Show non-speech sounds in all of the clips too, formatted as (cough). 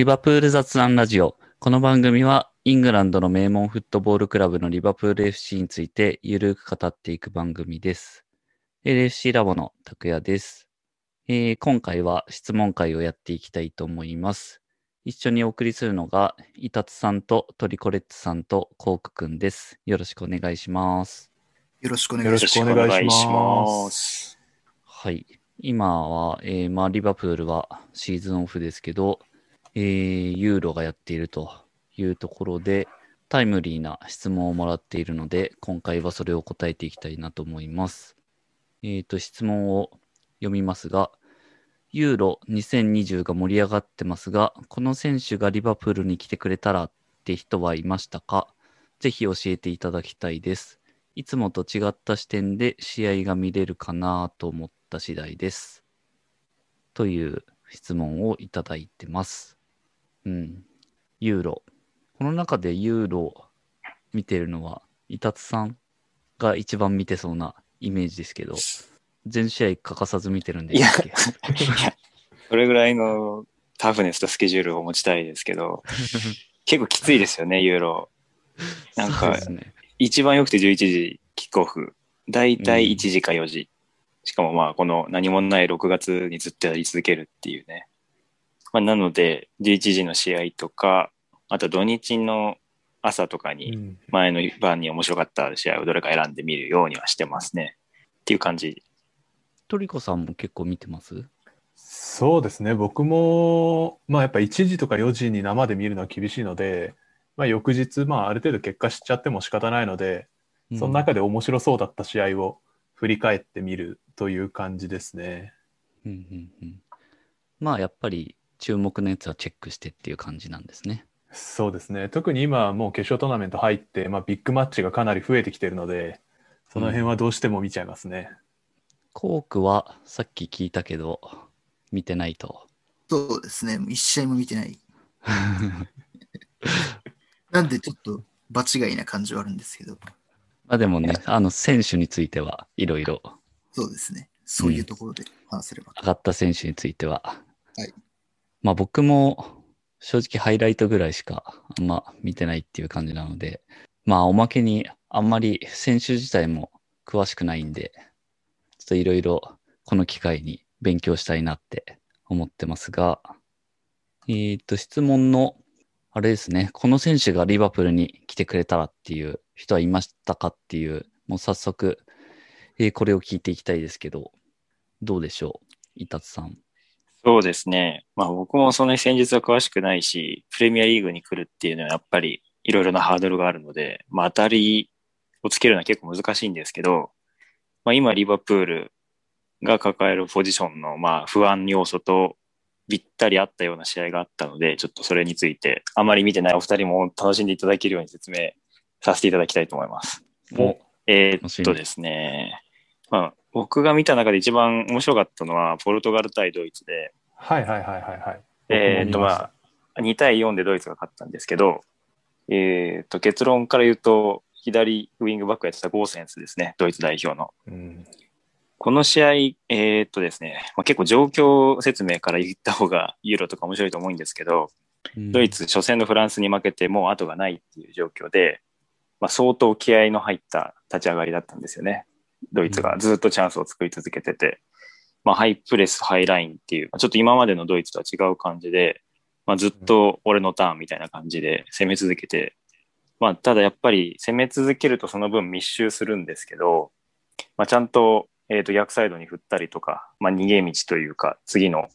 リバプール雑談ラジオ。この番組はイングランドの名門フットボールクラブのリバプール FC についてゆるく語っていく番組です。LFC ラボの拓也です、えー今回は質問会をやっていきたいと思います。一緒にお送りするのが、イタツさんとトリコレッツさんとコークくんです。よろしくお願いします。よろしくお願いし。ますはい。今は、えーまあ、リバプールはシーズンオフですけど、えーユーロがやっているというところで、タイムリーな質問をもらっているので、今回はそれを答えていきたいなと思います。えっ、と、質問を読みますが、ユーロ2020が盛り上がってますが、この選手がリバプールに来てくれたらって人はいましたか？ぜひ教えていただきたいです。いつもと違った視点で試合が見れるかなと思った次第です。という質問をいただいてます。うん。ユーロ。この中でユーロ見てるのは、イタツさんが一番見てそうなイメージですけど、全試合欠かさず見てるんでいや、それぐらいのタフネスとスケジュールを持ちたいですけど、結構きついですよね、ユーロ。なんかね。一番よくて11時キックオフ。だいたい1時か4時。しかもまあ、この何もない6月にずっとやり続けるっていうね。まあ、なので、11時の試合とか、あと土日の朝とかうに、ん前の晩に面白かった試合をどれか選んでみるようにはしてますね。っていう感じ。トリコさんも結構見てます？そうですね。僕も、まあやっぱ1時とか4時に生で見るのは厳しいので、まあ翌日、まあある程度結果知っちゃっても仕方ないので、その中で面白そうだった試合を振り返ってみるという感じですね。うんうんうんまあやっぱり注目のやつはチェックしてっていう感じなんですね。そうですね。特に今はもう決勝トーナメント入って、まあビッグマッチがかなり増えてきてるので、その辺はどうしても見ちゃいますね。コークはさっき聞いたけど見てないと。そうですね。一試合も見てない。(laughs) なんでちょっと場違いな感じはあるんですけど、まあでもね、あの選手についてはいろいろそうですね。そういうところで話せれば。上がった選手については。はいまあ僕も正直ハイライトぐらいしかあんま見てないっていう感じなので、まあおまけにあんまり選手自体も詳しくないんで、ちょっといろいろこの機会に勉強したいなって思ってますが、えっ、と質問のあれですね、この選手がリバプルに来てくれたらっていう人はいましたかっていう、もう早速、えーこれを聞いていきたいですけど、どうでしょう？伊達さん。そうですね。まあ僕もそんなに戦術は詳しくないし、プレミアリーグに来るっていうのはやっぱりいろいろなハードルがあるので、まあ当たりをつけるのは結構難しいんですけど、まあ今リバプールが抱えるポジションのまあ不安要素とぴったりあったような試合があったので、ちょっとそれについてあまり見てないお二人も楽しんでいただけるように説明させていただきたいと思います。おえーっとですね、まあ僕が見た中で一番面白かったのはポルトガル対ドイツで、はいはいはいはいはい。えーっとまあ、2対4でドイツが勝ったんですけど、えーっと結論から言うと、左ウィングバックやってたゴーセンスですね、ドイツ代表の。うんこの試合、えーっとですね、まあ、結構状況説明から言った方がユーロとか面白いと思うんですけど、ドイツ初戦のフランスに負けてもう後がないっていう状況で、まあ、相当気合の入った立ち上がりだったんですよね。ドイツがずっとチャンスを作り続けてて、まあ、ハイプレス、ハイラインっていう、ちょっと今までのドイツとは違う感じで、まあ、ずっと俺のターンみたいな感じで攻め続けて、まあ、ただやっぱり攻め続けるとその分密集するんですけど、まあ、ちゃんと,、えー、と逆サイドに振ったりとか、まあ、逃げ道というか、次の、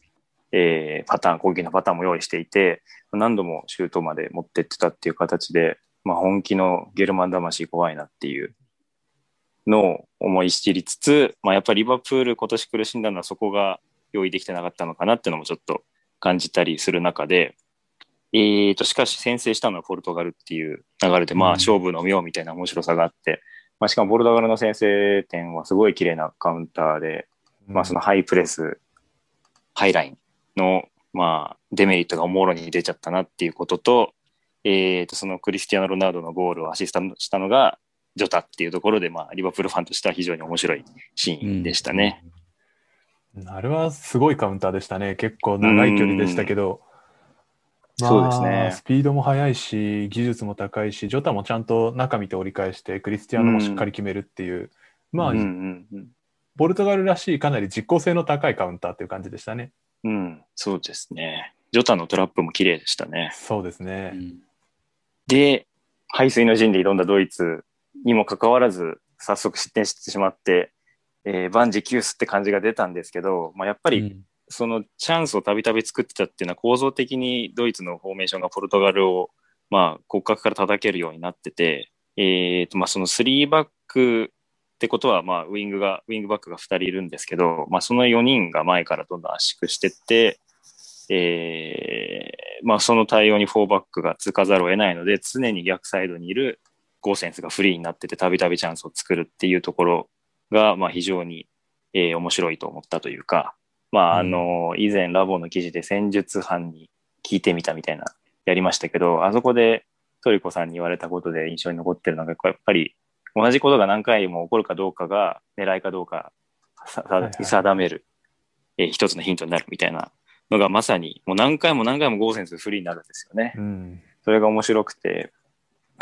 えーパターン、攻撃のパターンも用意していて、何度もシュートまで持ってってたっていう形で、まあ、本気のゲルマン魂怖いなっていうのを思い知りつつ、まあ、やっぱりリバプール今年苦しんだのはそこが用意できてなかったのかなっていうのもちょっと感じたりする中で、えー、としかし先制したのはポルトガルっていう流れで、まあ、うん。勝負の妙みたいな面白さがあって、まあ、しかもポルトガルの先制点はすごい綺麗なカウンターで、まあ、そのハイプレス、ハイラインの、まあ、デメリットがもろに出ちゃったなっていうことと、えー、とそのクリスティアーノ・ロナウドのゴールをアシストしたのがジョタっていうところで、まあ、リバプールファンとしては非常に面白いシーンでしたね。あれはすごいカウンターでしたね。結構長い距離でしたけど、そうですねまあスピードも速いし、技術も高いし、ジョタもちゃんと中見て折り返して、クリスティアーノもしっかり決めるっていう、まあ、うんうんうん。ポルトガルらしいかなり実効性の高いカウンターっていう感じでしたね。うん、そうですね。ジョタのトラップも綺麗でしたね。そうですね。うんで、排水の陣で挑んだドイツにもかかわらず、早速失点してしまって、えー万事休すって感じが出たんですけど、まあ、やっぱりうん。そのチャンスをたびたび作ってたっていうのは構造的にドイツのフォーメーションがポルトガルを、まあ、骨格から叩けるようになってて、えーとまあ、その3バックってことは、まあ、ウィングが、ウィングバックが2人いるんですけど、まあ、その4人が前からどんどん圧縮してって、えーまあ、その対応に4バックがつかざるを得ないので、常に逆サイドにいるゴーセンスがフリーになってて、たびたびチャンスを作るっていうところが、まあ、非常に、えー面白いと思ったというか、まあ、あの、以前ラボの記事で戦術班に聞いてみたみたいな、やりましたけど、あそこでトリコさんに言われたことで印象に残ってるのが、やっぱり同じことが何回も起こるかどうかが狙いかどうかさはいはい定める、えー一つのヒントになるみたいなのがまさにもう何回も何回もゴーセンスフリーになるんですよね。うん。それが面白くて。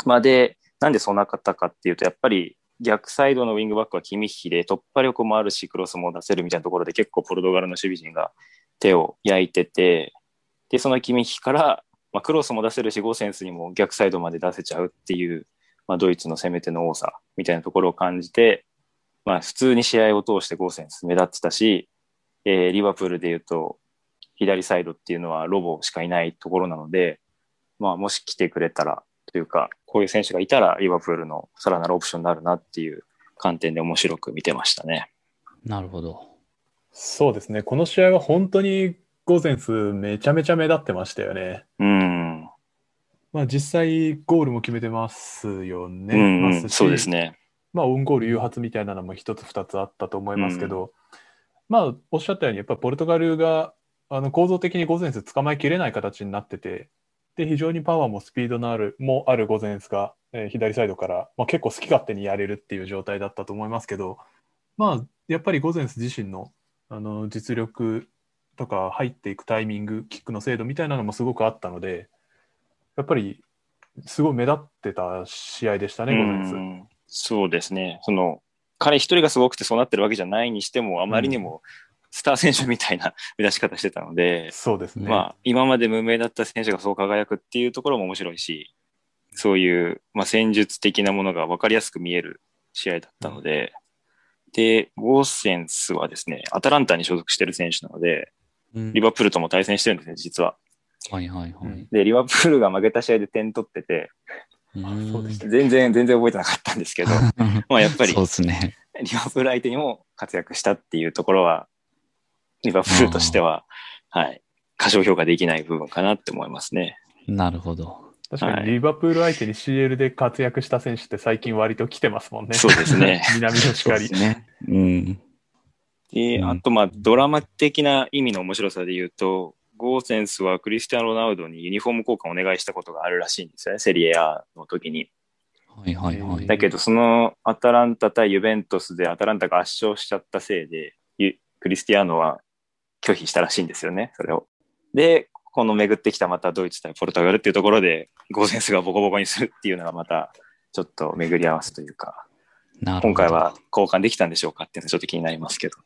まあで、なんでそうなかったかっていうと、やっぱり逆サイドのウィングバックはキミッヒで突破力もあるし、クロスも出せるみたいなところで結構ポルトガルの守備陣が手を焼いてて、で、そのキミッヒから、まあ、クロスも出せるし、ゴーセンスにも逆サイドまで出せちゃうっていう、まあ、ドイツの攻め手の多さみたいなところを感じて、まあ、普通に試合を通してゴーセンス目立ってたし、えーリバプールで言うと、左サイドっていうのはロボしかいないところなので、まあ、もし来てくれたら、というか、こういう選手がいたら、リバプールのさらなるオプションになるなっていう観点で面白く見てましたね。なるほど。そうですね。この試合は本当にゴーゼンスめちゃめちゃ目立ってましたよね。うん。まあ実際ゴールも決めてますよね。うん、うん、そうですね。まあオウンゴール誘発みたいなのも一つ二つあったと思いますけど、まあおっしゃったようにやっぱりポルトガルがあの構造的にゴゼンス捕まえきれない形になってて、で非常にパワーもスピードのあるもあるゴゼンスが、えー左サイドから、まあ、結構好き勝手にやれるっていう状態だったと思いますけど、まあやっぱりゴゼンス自身のあの実力とか入っていくタイミング、キックの精度みたいなのもすごくあったので、やっぱりすごい目立ってた試合でしたね、ゴゼンス。うんそうですね。その、彼一人がすごくてそうなってるわけじゃないにしても、あまりにもスター選手みたいな (laughs) 目立ち方してたので、そうですね。まあ、今まで無名だった選手がそう輝くっていうところも面白いし、そういう、まあ、戦術的なものが分かりやすく見える試合だったので、で、ゴーセンスはですね、アタランタに所属してる選手なので、うんリバプールとも対戦してるんですね、実は。はいはいはい。で、リバプールが負けた試合で点取ってて、全然、全然覚えてなかったんですけど、(laughs) まあやっぱりそうですね。リバプール相手にも活躍したっていうところは、リバプールとしては、はい、過小評価できない部分かなって思いますね。なるほど。確かはいにリバプール相手に CL で活躍した選手って最近割と来てますもんね。そうですね。(laughs) 南のしかり。ね。うん。で、うんあと、まあ、ドラマ的な意味の面白さで言うと、ゴーセンスはクリスティアーノ・ロナウドにユニフォーム交換をお願いしたことがあるらしいんですよね、セリエ A の時に。はいはいはい。だけど、そのアタランタ対ユベントスでアタランタが圧勝しちゃったせいで、ユクリスティアーノは拒否したらしいんですよね、それを。で、この巡ってきたまたドイツ対ポルトガルっていうところで、ゴーセンスがボコボコにするっていうのがまた、ちょっと巡り合わせというか、今回は交換できたんでしょうかっていうのはちょっと気になりますけど。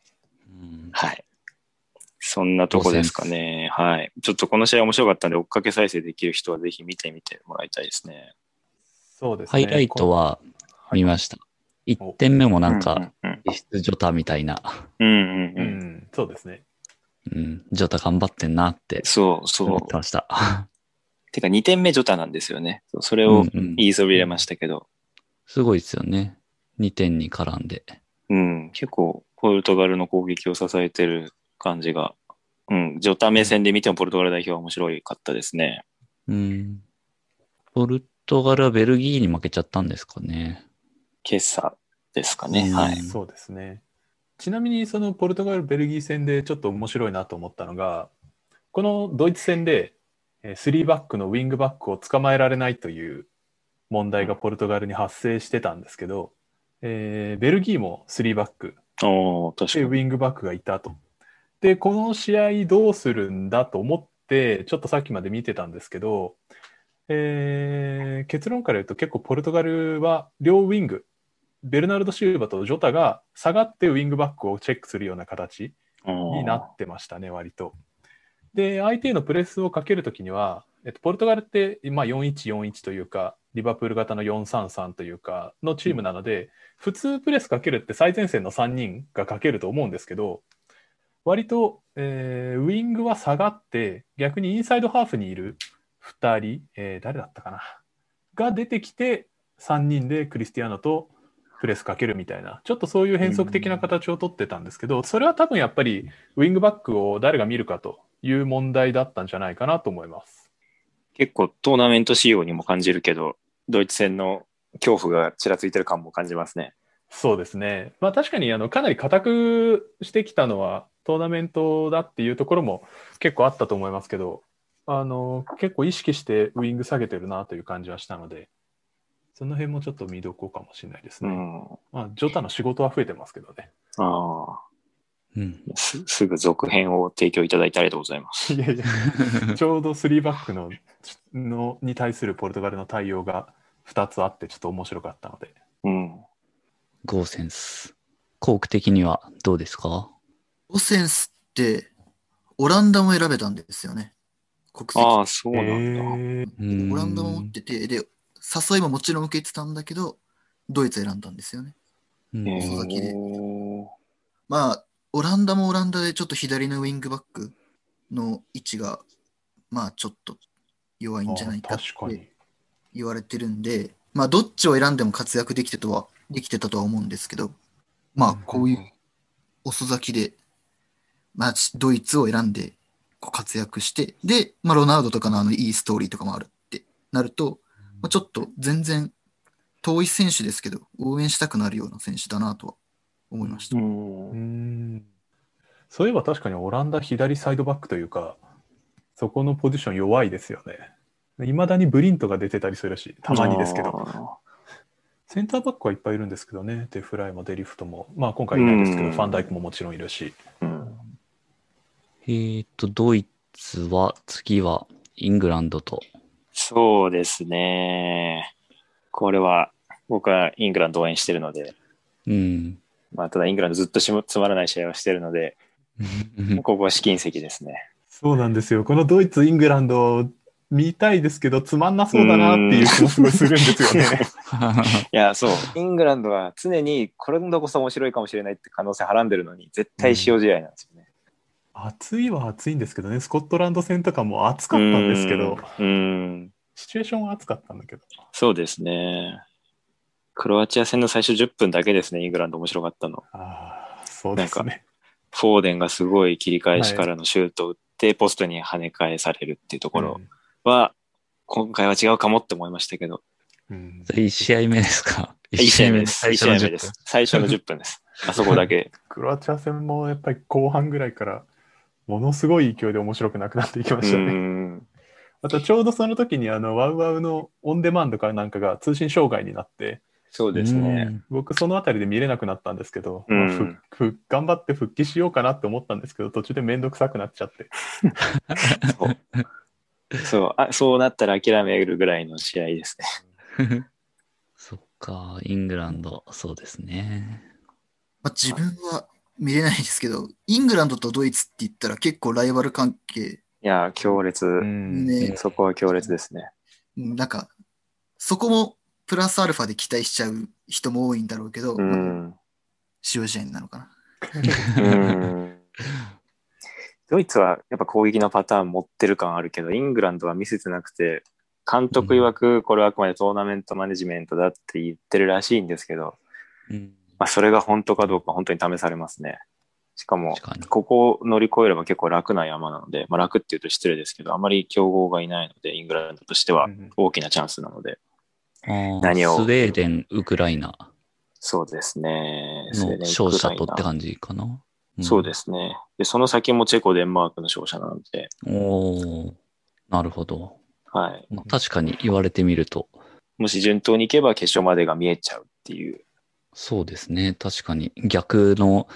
うんはい。そんなとこですかね。はい。ちょっとこの試合面白かったんで、追っかけ再生できる人はぜひ見てみてもらいたいですね。そうですね。ハイライトは見ました。1点目もなんか、うん実質ジョタみたいな、うんうん。う。ん、そうですね。うん、ジョタ頑張ってんなってそうそう思って。ました。てか2点目ジョタなんですよね。それをうんうん言いそびれましたけど、すごいですよね。2点に絡んで。うん、結構ポルトガルの攻撃を支えてる感じが、うん、ジョタ目線で見てもポルトガル代表は面白かったですね。うん。ポルトガルはベルギーに負けちゃったんですかね。今朝ですかね。うんはい。そうですね。ちなみにそのポルトガル・ベルギー戦でちょっと面白いなと思ったのが、このドイツ戦でえー3バックのウィングバックを捕まえられないという問題がポルトガルに発生してたんですけど、えーベルギーも3バックでウ。ィングバックがいたと。で、この試合どうするんだと思っって、ちょっとさっきまで見てたんですけど、えー結論から言うと結構ポルトガルは両ウィング、ベルナルド・シューバとジョタが下がってウィングバックをチェックするような形になってましたね、割と。で、相手へのプレスをかけるときには、えっと、ポルトガルって、まあ、4-1-4-1というか、リバプール型の4-3-3というか、のチームなので、普通プレスかけるって最前線の3人がかけると思うんですけど、割と、えーウィングは下がって、逆にインサイドハーフにいる2人、えー誰だったかな、が出てきて、3人でクリスティアーノとプレスかけるみたいな、ちょっとそういう変則的な形をとってたんですけど、それは多分やっぱりウィングバックを誰が見るかという問題だったんじゃないかなと思います。結構トーナメント仕様にも感じるけど、ドイツ戦の恐怖がちらついてる感も感じますね。そうですね。まあ確かにあのかなり固くしてきたのはトーナメントだっていうところも結構あったと思いますけど、あの結構意識してウィング下げてるなという感じはしたので、その辺もちょっと見どころかもしれないですね。うん。まあジョタの仕事は増えてますけどね。ああ。うん。すすぐ続編を提供いただいてありがとうございます。いやいや、(laughs) ちょうど3バックののに対するポルトガルの対応が2つあってちょっと面白かったので。うん。ゴーセンス。コーク的にはどうですか？オセンスって、オランダも選べたんですよね。国籍。ああ、そうなんだ。えーうんオランダも持ってて、で、誘いももちろん受けてたんだけど、ドイツ選んだんですよね。うんへ遅咲きでーまあ、オランダもオランダでちょっと左のウィングバックの位置が、まあちょっと弱いんじゃないかって。言われてるんで、まあどっちを選んでも活躍できてとは、できてたとは思うんですけど、まあこういう遅咲きで、まあドイツを選んでこう活躍して、で、まあロナウドとかのあのいいストーリーとかもあるってなると、まあ、ちょっと全然遠い選手ですけど、応援したくなるような選手だなとは思いました。う。うんんそういえば確かにオランダ左サイドバックというか、そこのポジション弱いですよね。いまだにブリントが出てたりするし、たまにですけど。あセンターバックはいっぱいいるんですけどね。デフライもデリフトも。まあ今回いないですけど、うんファンダイクももちろんいるし。ーうん。えーと、ドイツは、次はイングランドと。そうですね。これは、僕はイングランド応援してるので、うん。まあ、ただイングランドずっとしもつまらない試合をしてるので、(laughs) ここは試金石ですね。そうなんですよ。このドイツ、イングランド見たいですけど、つまんなそうだなっていう気もすごいするんですよね。(laughs) (laughs) いや、そう。イングランドは常にこれ度こそ面白いかもしれないって可能性はらんでるのに、絶対塩試合なんですよね。暑いは暑いんですけどね。スコットランド戦とかも暑かったんですけど、うん。うんシチュエーションは暑かったんだけど。そうですね。クロアチア戦の最初10分だけですね、イングランド面白かったの。ああ、そうですね。フォーデンがすごい切り返しからのシュートを打って、ポストに跳ね返されるっていうところは、今回は違うかもって思いましたけど、うんうん1試合目ですか？1試合目です。1最初の10試合目です。最初の10分です。あそこだけ。(laughs) クロアチア戦もやっぱり後半ぐらいからものすごい勢いで面白くなくなっていきまうしたね。ん。またちょうどその時にあのワウワウのオンデマンドかなんかが通信障害になってそうですね。うん僕そのあたりで見れなくなったんですけど、うんまあふふ頑張って復帰しようかなって思ったんですけど途中でめんどくさくなっちゃってそう。そうあそうなったら諦めるぐらいの試合ですね。(laughs) そっか、イングランド、そうですね。まあ、自分は見れないですけど、イングランドとドイツって言ったら結構ライバル関係、いや、強烈。うんね、そこは強烈ですね。なんか、そこもプラスアルファで期待しちゃう人も多いんだろうけど、うまあん。塩試合なのかな。うんドイツはやっぱ攻撃のパターン持ってる感あるけど、イングランドは見せてなくて、監督曰くこれはあくまでトーナメントマネジメントだって言ってるらしいんですけど、うん、まあ、それが本当かどうか本当に試されますね。しかも。ここを乗り越えれば結構楽な山なので、まあ、楽って言うと失礼ですけど、あまり強豪がいないので、イングランドとしてはうん大きなチャンスなので、あー何をスウェーデン、ウクライナそうですね。スウェーデンの勝者とって感じかな？んそうですね。で、その先もチェコ、デンマークの勝者なので、おーなるほど。はい。まあ確かに言われてみると、もし順当にいけば決勝までが見えちゃうっていう。そうですね。確かに逆の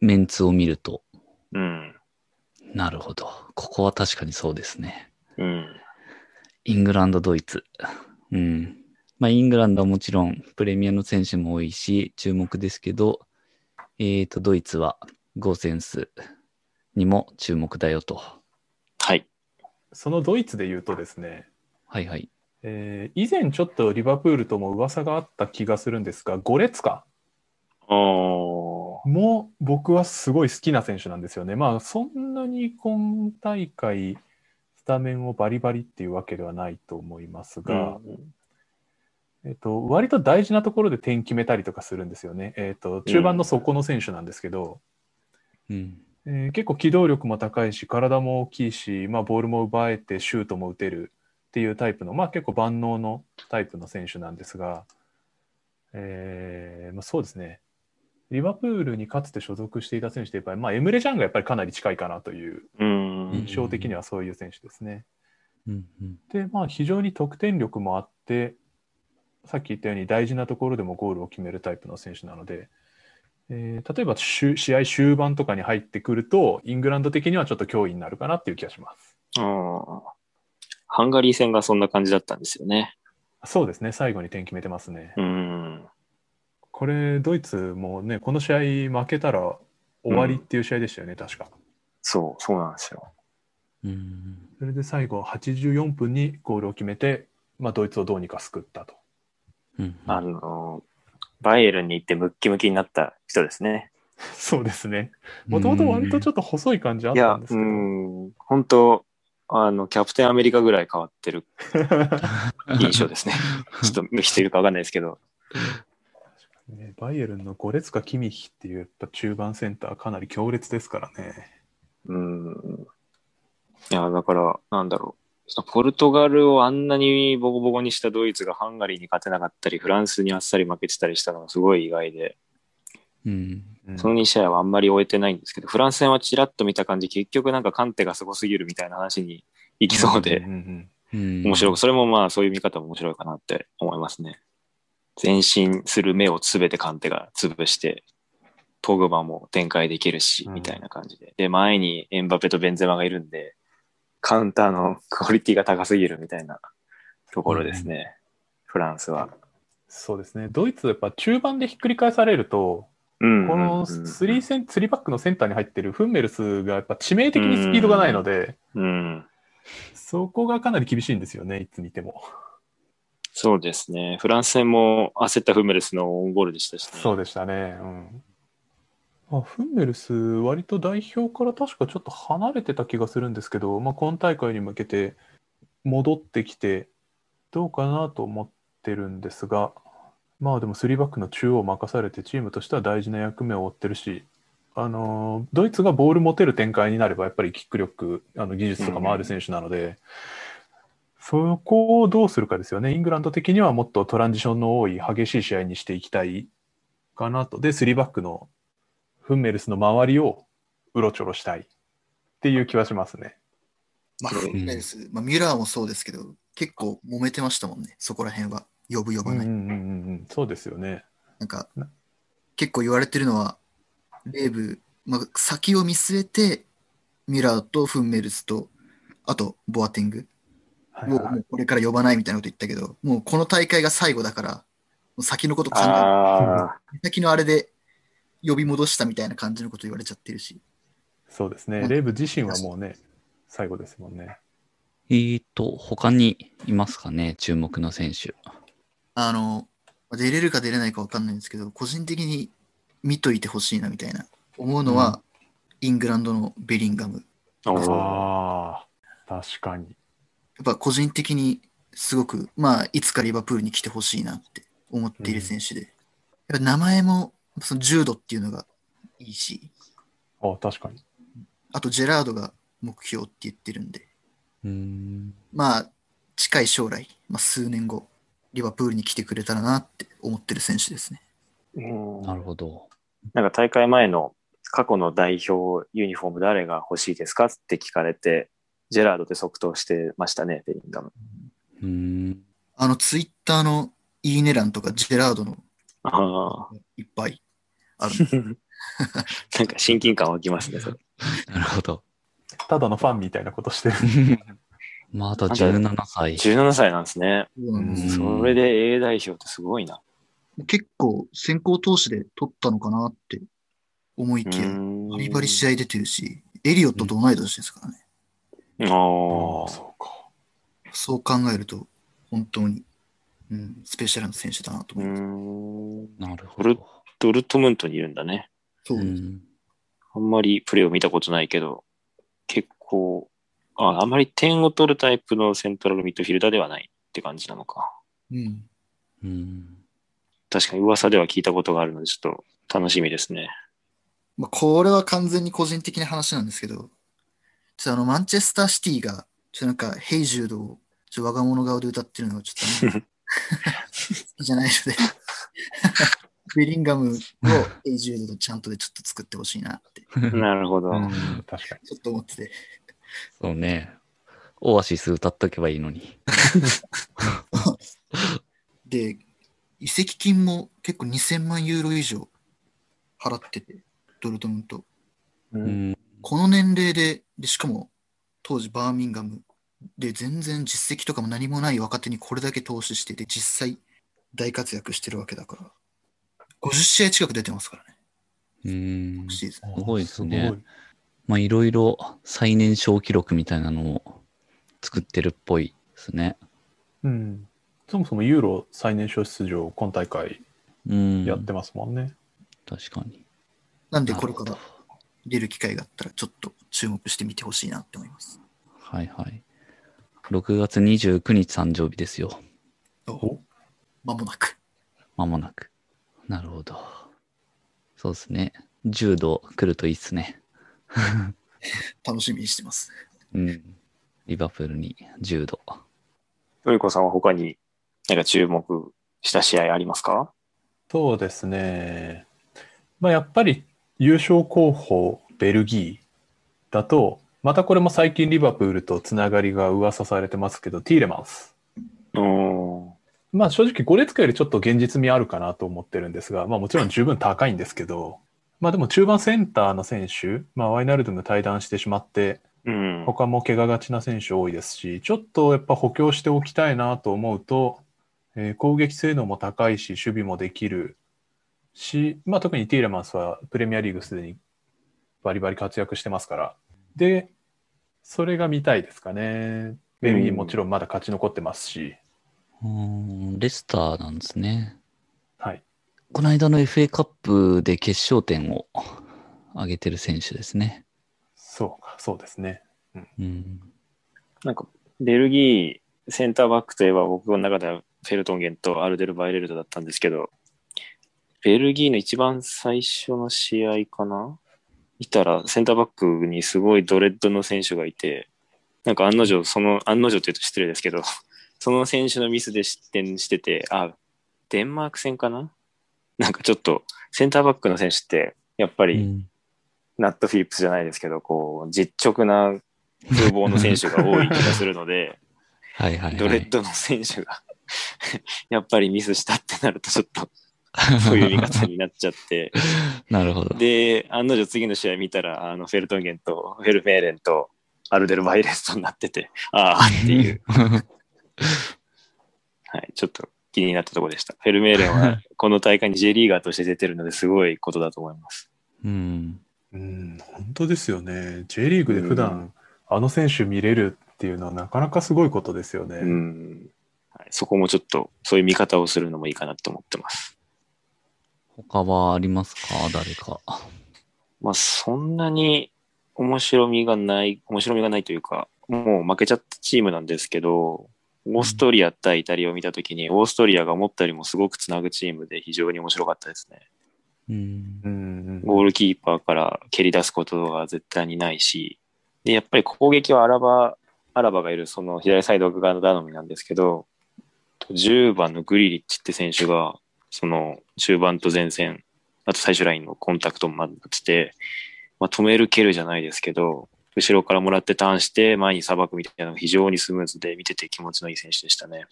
メンツを見ると、うん。なるほど。ここは確かにそうですね。うん。イングランド、ドイツ。うん。まあ、イングランドはもちろんプレミアの選手も多いし、注目ですけど、えっ、と、ドイツはゴーセンスにも注目だよと。はい。そのドイツで言うとですね、はいはい。えー以前ちょっとリバプールとも噂があった気がするんですが、ゴレツカも僕はすごい好きな選手なんですよね。まあそんなに今大会スタメンをバリバリっていうわけではないと思いますが、えっと、割と大事なところで点決めたりとかするんですよね。えっと、中盤の底の選手なんですけど、うん。えー結構機動力も高いし体も大きいし、まあ、ボールも奪えてシュートも打てるっていうタイプの、まあ、結構万能のタイプの選手なんですが、えーまあ、そうですねリバプールにかつて所属していた選手でやっぱり、まあ、エムレジャンがやっぱりかなり近いかなといううん。印象的にはそういう選手ですね。うんうん。で、まあ、非常に得点力もあってさっき言ったように大事なところでもゴールを決めるタイプの選手なので、えー例えば終試合終盤とかに入ってくるとイングランド的にはちょっと脅威になるかなっていう気がします。あーハンガリー戦がそんな感じだったんですよね。そうですね最後に点決めてますね。うん。これドイツもねこの試合負けたら終わりっていう試合でしたよね、確か。そう、そうなんですよ。うん。それで最後84分にゴールを決めて、まあ、ドイツをどうにか救ったと。うん。あの、バイエルンに行ってムッキムキになった人ですね。(laughs) そうですね。もともと割とちょっと細い感じあっいや、うたんですけど。ん、本当あの、キャプテンアメリカぐらい変わってる (laughs) 印象ですね。(laughs) ちょっと人いるかわかんないですけど。ねバイエルンのゴレツカ・キミヒっていうやっぱ中盤センターかなり強烈ですからね。うん。いや、だから、なんだろう。ポルトガルをあんなにボコボコにしたドイツがハンガリーに勝てなかったり、フランスにあっさり負けてたりしたのがすごい意外で、うん。うんその2試合はあんまり終えてないんですけど、フランス戦はちらっと見た感じ、結局なんかカンテがすごすぎるみたいな話に行きそうで。面白い。それもまあそういう見方も面白いかなって思いますね。前進する目をすべてカンテが潰して、ポグバも展開できるし、うんみたいな感じで。で、前にエンバペとベンゼマがいるんで、カウンターのクオリティが高すぎるみたいなところですね。フランスは。そうですね。ドイツやっぱ中盤でひっくり返されると、うんこの3セン3バックのセンターに入ってるフンメルスがやっぱ致命的にスピードがないので、うん。そこがかなり厳しいんですよね、いつ見ても。そうですね。フランス戦も焦ったフメルスのオウンゴールでしたしね。そうでしたね。うん。あフンメルス、割と代表から確かちょっと離れてた気がするんですけど、まあ、今大会に向けて戻ってきて、どうかなと思ってるんですが、まあでも3バックの中央を任されて、チームとしては大事な役目を負ってるし、あのードイツがボール持てる展開になれば、やっぱりキック力、あの技術とかもある選手なので、そこをどうするかですよね。イングランド的にはもっとトランジションの多い激しい試合にしていきたいかなと。で、3バックのフンメルスの周りをうろちょろしたいっていう気はしますね。まあ、うんフンメルス、まあ、ミュラーもそうですけど、結構揉めてましたもんね、そこら辺は。呼ぶ呼ばない。うんうんうんうん、そうですよね。なんかな、結構言われてるのは、レーブ、まあ、先を見据えて、ミュラーとフンメルスと、あと、ボアティングはいはいをもうこれから呼ばないみたいなこと言ったけど、もうこの大会が最後だから、もう先のこと考え先のあれで呼び戻したみたいな感じのこと言われちゃってるし。そうですね。うんレイブ自身はもうね、最後ですもんね。えーと、他にいますかね、注目の選手。あの、出れるか出れないか分かんないんですけど、個人的に見といてほしいなみたいな思うのは、イングランドのベリンガム。ああ、確かに。やっぱ個人的にすごく、まあ、いつかリバプールに来てほしいなって思っている選手で。やっぱ名前も、その重度っていうのがいいし、あ確かに。あとジェラードが目標って言ってるんで、うん。まあ、近い将来、まあ、数年後、リバプールに来てくれたらなって思ってる選手ですね。うんなるほど。なんか大会前の過去の代表ユニフォーム誰が欲しいですかって聞かれて、ジェラードで即答してましたね、ベリンガム。うん。あの、ツイッターのいいね欄とか、ジェラードのああ。いっぱいある。(laughs) なんか親近感湧きますね、それ。(laughs) なるほど。ただのファンみたいなことしてる。(laughs) まだ17歳。17歳なんですね。そうなんそれで A 代表ってすごいな。結構先行投手で取ったのかなって思いうきや、んバリバリ試合出てるし、エリオットと同い年ですからね。あああ、あ。そうか。そう考えると、本当に、うん、スペシャルな選手だなとう思います。ん。なるほドルど。ドルトムントにいるんだね。そうう。ん。あんまりプレーを見たことないけど、結構、ああまり点を取るタイプのセントラルミッドフィルダーではないって感じなのか。うん。うん。確かに噂では聞いたことがあるので、ちょっと楽しみですね。まあ、これは完全に個人的な話なんですけど、ちょっとあの、マンチェスターシティが、ちょっとなんか、ヘイジュードを、ちょっと我が物顔で歌ってるのがちょっとあの好きじゃないので、ベリンガムをヘイジュードとちゃんとでちょっと作ってほしいなって、なるほど。うん、確かに。ちょっと思ってて。そうね。オアシス歌っとけばいいのに。(laughs) で、移籍金も結構2000万ユーロ以上払ってて、ドルトムント。この年齢で、で、しかも当時バーミンガムで全然実績とかも何もない若手にこれだけ投資してて、実際大活躍してるわけだから、50試合近く出てますからね、うん。今シーズン。すごいですねすごいまあ、いろいろ最年少記録みたいなのを作ってるっぽいですね。うん。そもそもユーロ最年少出場、今大会うん。やってますもんね。確かに。なんでこれから出る機会があったらちょっと注目してみてほしいなって思います。はいはい。6月29日誕生日ですよ。おまもなく。まもなく。なるほど。そうですね。柔道来るといいっすね。(laughs) 楽しみにしてます。うん。リバプールに柔道。トリコさんは他になんか注目した試合ありますか？そうですね。まあ、やっぱり優勝候補ベルギーだと、またこれも最近リバプールとつながりが噂されてますけど、ティーレマンス。うん。まあ正直ゴレツカよりちょっと現実味あるかなと思ってるんですが、まあもちろん十分高いんですけど、まあでも中盤センターの選手、まあワイナルドム退団してしまって、うん。他も怪我がちな選手多いですし、ちょっとやっぱ補強しておきたいなと思うと、えー攻撃性能も高いし、守備もできるし、まあ特にティーレマンスはプレミアリーグすでにバリバリ活躍してますから。で、それが見たいですかね。ベルギーもちろんまだ勝ち残ってますし、うん。レスターなんですね。はい。この間の FA カップで決勝点を挙げてる選手ですね。そうか、そうですね。うん。なんか、ベルギーセンターバックといえば僕の中ではフェルトンゲンとアルデル・バイレルトだったんですけど、ベルギーの一番最初の試合かな？見たらセンターバックにすごいドレッドの選手がいて、なんか案の定、その、案の定って言うと失礼ですけど、その選手のミスで失点してて、あ、デンマーク戦かな？なんかちょっと、センターバックの選手って、やっぱり、うんナット・フィリップスじゃないですけど、こう、実直な風貌の選手が多い気がするので、(laughs) はいはい、はい。ドレッドの選手が (laughs) やっぱりミスしたってなるとちょっとそういう見方になっちゃって、(laughs) なるほど。で、案の定次の試合見たら、あの、フェルトンゲンとフェルメーレンとアルデル・バイレストになってて、ああっていう、はい、ちょっと気になったところでした。フェルメーレンは (laughs) この大会に J リーガーとして出てるのですごいことだと思います。うん。うん、本当ですよね。J リーグで普段、あの選手見れるっていうのはなかなかすごいことですよね。うん。はい、そこもちょっとそういう見方をするのもいいかなと思ってます。他はありますか？誰か。まあ、そんなに面白みがない、面白みがないというか、もう負けちゃったチームなんですけど、オーストリア対イタリアを見たときに、オーストリアが思ったよりもすごくつなぐチームで非常に面白かったですね。うんう。んゴールキーパーから蹴り出すことが絶対にないし、で、やっぱり攻撃はアラバ、アラバがいるその左サイド側の頼みなんですけど、10番のグリリッチって選手が、その中盤と前線、あと最終ラインのコンタクトも待ってて、まあ、止める蹴るじゃないですけど、後ろからもらってターンして前にさばくみたいなのが非常にスムーズで見てて気持ちのいい選手でしたね。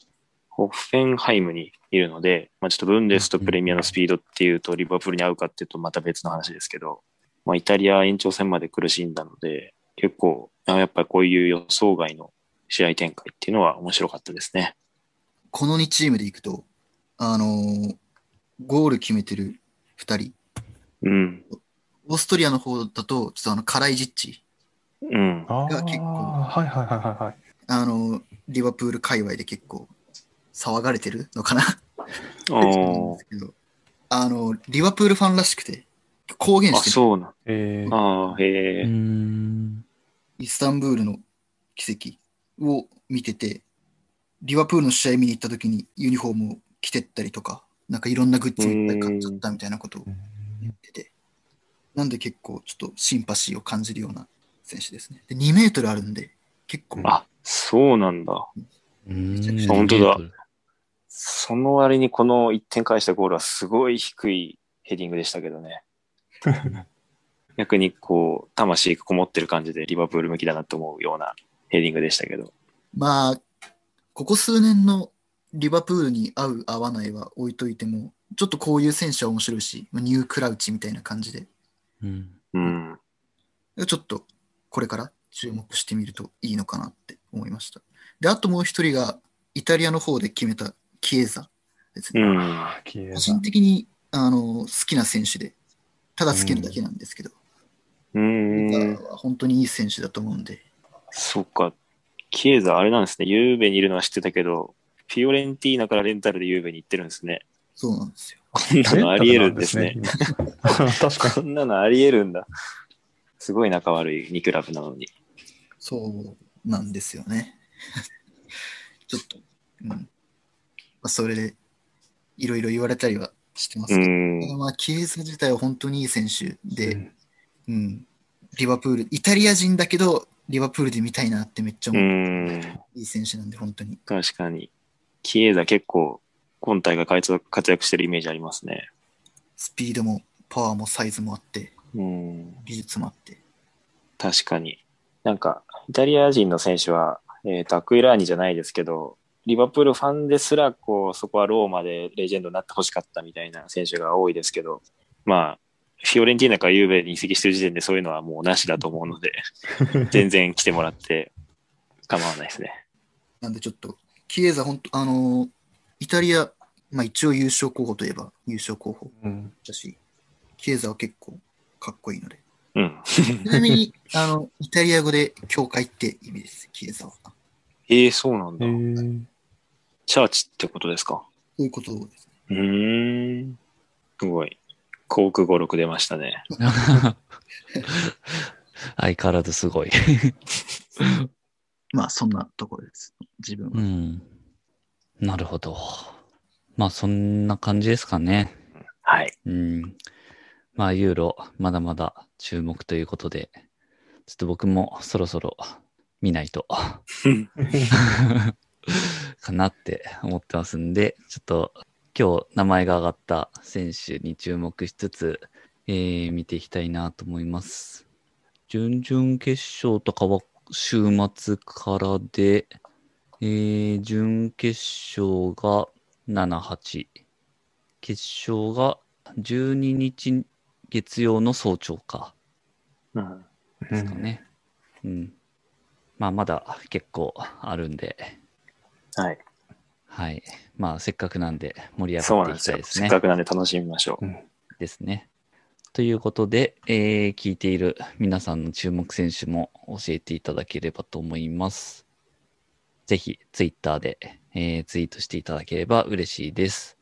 ホッフェンハイムにいるので、まあ、ちょっとブンデスとプレミアのスピードっていうとリバプールに合うかっていうとまた別の話ですけど、まあ、イタリア延長戦まで苦しんだので、結構あやっぱりこういう予想外の試合展開っていうのは面白かったですね。この2チームでいくと、あのーゴール決めてる2人、うん。オーストリアの方だと、ちょっとあの、カライジッチ、うん。ああ、が結構はいはいはいはいはい。あのーリバプール界隈で結構騒がれてるのかな？あの、リバプールファンらしくて、公言あ、してるそうなん。えー、ああ、へうえ。ん。イスタンブールの奇跡を見てて、リバプールの試合見に行った時にユニフォームを着てったりとか、なんかいろんなグッズをいっぱい買っちゃったみたいなことを言ってて、なんで結構ちょっとシンパシーを感じるような選手ですね。で、2メートルあるんで、結構、あ、そうなんだ。うん本当だその割にこの1点返したゴールはすごい低いヘディングでしたけどね。(laughs) 逆にこう、魂がこもってる感じでリバプール向きだなと思うようなヘディングでしたけど。まあ、ここ数年のリバプールに合う合わないは置いといても、ちょっとこういう選手は面白いし、まあニュークラウチみたいな感じで、うん。うん。ちょっとこれから注目してみるといいのかなって思いました。で、あともう一人がイタリアの方で決めたキエザですね。個人的にあの好きな選手で、ただ好きなだけなんですけど、うーん。は本当にいい選手だと思うんで、そっか。キエザ、あれなんですね。ユーベにいるのは知ってたけど、フィオレンティーナからレンタルでユーベに行ってるんですね。そうなんですよ。こんなのあり得るんですね。確かこんなのあり得るんだ。(laughs) すごい仲悪い2クラブなのに。そうなんですよね。(laughs) ちょっと、うん。まあ、それで、いろいろ言われたりはしてますうけど、ん。まあ、キエザ自体は本当にいい選手に。で、うんうん、リバプール、イタリア人だけど、リバプールで見たいなってめっちゃう思う。ん。いい選手なんで、本当に。確かに。キエザ結構、今大会活躍してるイメージありますね。スピードもパワーもサイズもあって、うん。技術もあって。確かに。なんか、イタリア人の選手は、えっ、と、アクイラーニじゃないですけど、リバプールファンですら、こう、そこはローマでレジェンドになってほしかったみたいな選手が多いですけど、まあ、フィオレンティーナからユーベに移籍してる時点でそういうのはもうなしだと思うので、(laughs) 全然来てもらって構わないですね。なんでちょっと、キエザ、本当あのーイタリア、まあ一応優勝候補といえば優勝候補うんだし、キエザは結構かっこいいので。うん。(laughs) ちなみに、あの、イタリア語で教会って意味です、キエザは。そええそうなんえだ。ーチャーチってことですか？ういうことですね。うーん。すごい。航空語録出ましたね。(laughs) 相変わらずすごい。まあそんなところです、自分は。うん。なるほど。まあそんな感じですかね。はい。うん。まあユーロ、まだまだ注目ということで、ちょっと僕もそろそろ見ないと (laughs) かなって思ってますんで、ちょっと今日名前が挙がった選手に注目しつつ、えー見ていきたいなと思います。準々決勝とかは週末からで、えー準決勝が7、8、決勝が12日月曜の早朝か。うん。ですかね。うん。まあ、まだ結構あるんで、はい。はい。まあ、せっかくなんで盛り上がっていきたい。ですね。せっかくなんで楽しみましょう。ですね。ということで、えー聞いている皆さんの注目選手も教えていただければと思います。ぜひ、ツイッターで、えーツイートしていただければ嬉しいです。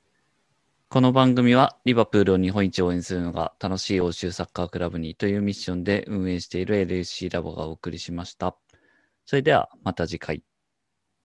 この番組は、リバプールを日本一応援するのが楽しい欧州サッカークラブにというミッションで運営している LSC ラボがお送りしました。それでは、また次回。